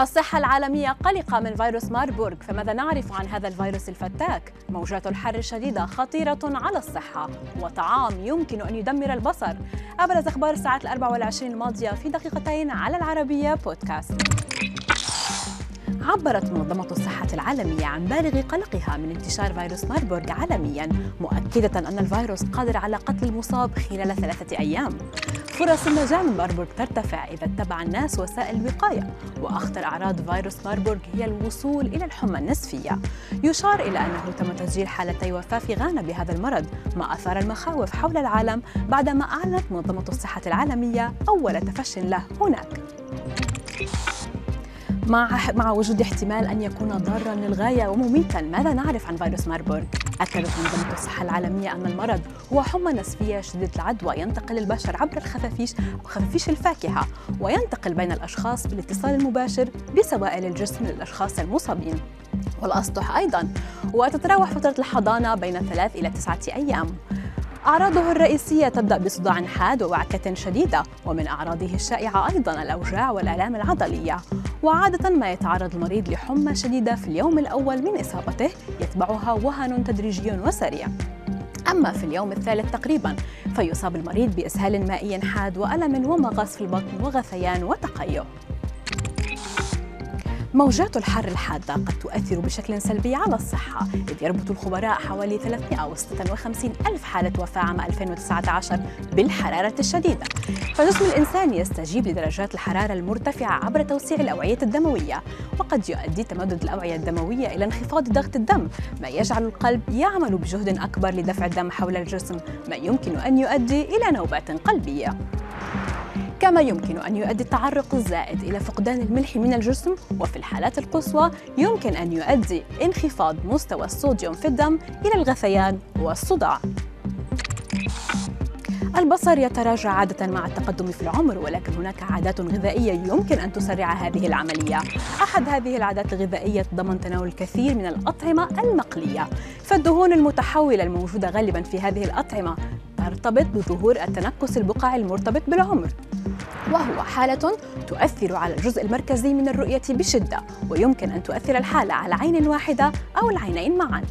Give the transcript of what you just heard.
الصحة العالمية قلقة من فيروس ماربورغ فماذا نعرف عن هذا الفيروس الفتاك؟ موجات الحر الشديدة خطيرة على الصحة وطعام يمكن أن يدمر البصر أبرز أخبار الساعات الأربع والعشرين الماضية في دقيقتين على العربية بودكاست عبرت منظمة الصحة العالمية عن بالغ قلقها من انتشار فيروس ماربورغ عالميا مؤكدة أن الفيروس قادر على قتل المصاب خلال ثلاثة أيام. فرص النجاة من ماربورغ ترتفع إذا اتبع الناس وسائل الوقاية وأخطر أعراض فيروس ماربورغ هي الوصول إلى الحمى النسفية يشار إلى أنه تم تسجيل حالتي وفاة في غانا بهذا المرض ما أثار المخاوف حول العالم بعدما أعلنت منظمة الصحة العالمية أول تفش له هناك. مع مع وجود احتمال أن يكون ضارا للغاية ومميتا، ماذا نعرف عن فيروس ماربورغ؟ أكدت منظمة الصحة العالمية أن المرض هو حمى نسفية شديده العدوى ينتقل البشر عبر الخفافيش أو خفافيش الفاكهة وينتقل بين الأشخاص بالاتصال المباشر بسوائل الجسم للأشخاص المصابين. والأسطح أيضا وتتراوح فترة الحضانة بين ثلاث إلى تسعة أيام. أعراضه الرئيسية تبدأ بصداع حاد ووعكة شديدة ومن أعراضه الشائعة أيضا الأوجاع والآلام العضلية. وعادة ما يتعرض المريض لحمى شديدة في اليوم الأول من إصابته يتبعها وهن تدريجي وسريع. أما في اليوم الثالث تقريبا فيصاب المريض بإسهال مائي حاد وألم ومغص في البطن وغثيان وتقيؤ. موجات الحر الحادة قد تؤثر بشكل سلبي على الصحة إذ يربط الخبراء حوالي 356 ألف حالة وفاة عام 2019 بالحرارة الشديدة. فجسم الإنسان يستجيب لدرجات الحرارة المرتفعة عبر توسيع الأوعية الدموية وقد يؤدي تمدد الأوعية الدموية إلى انخفاض ضغط الدم ما يجعل القلب يعمل بجهد أكبر لدفع الدم حول الجسم ما يمكن أن يؤدي إلى نوبات قلبية. كما يمكن أن يؤدي التعرق الزائد إلى فقدان الملح من الجسم وفي الحالات القصوى يمكن أن يؤدي انخفاض مستوى الصوديوم في الدم إلى الغثيان والصداع. البصر يتراجع عادة مع التقدم في العمر ولكن هناك عادات غذائية يمكن أن تسرع هذه العملية. أحد هذه العادات الغذائية تضمن تناول الكثير من الأطعمة المقلية. فالدهون المتحولة الموجودة غالبا في هذه الأطعمة ترتبط بظهور التنكس البقعي المرتبط بالعمر وهو حالة تؤثر على الجزء المركزي من الرؤية بشدة ويمكن أن تؤثر الحالة على عين واحدة أو العينين معاً.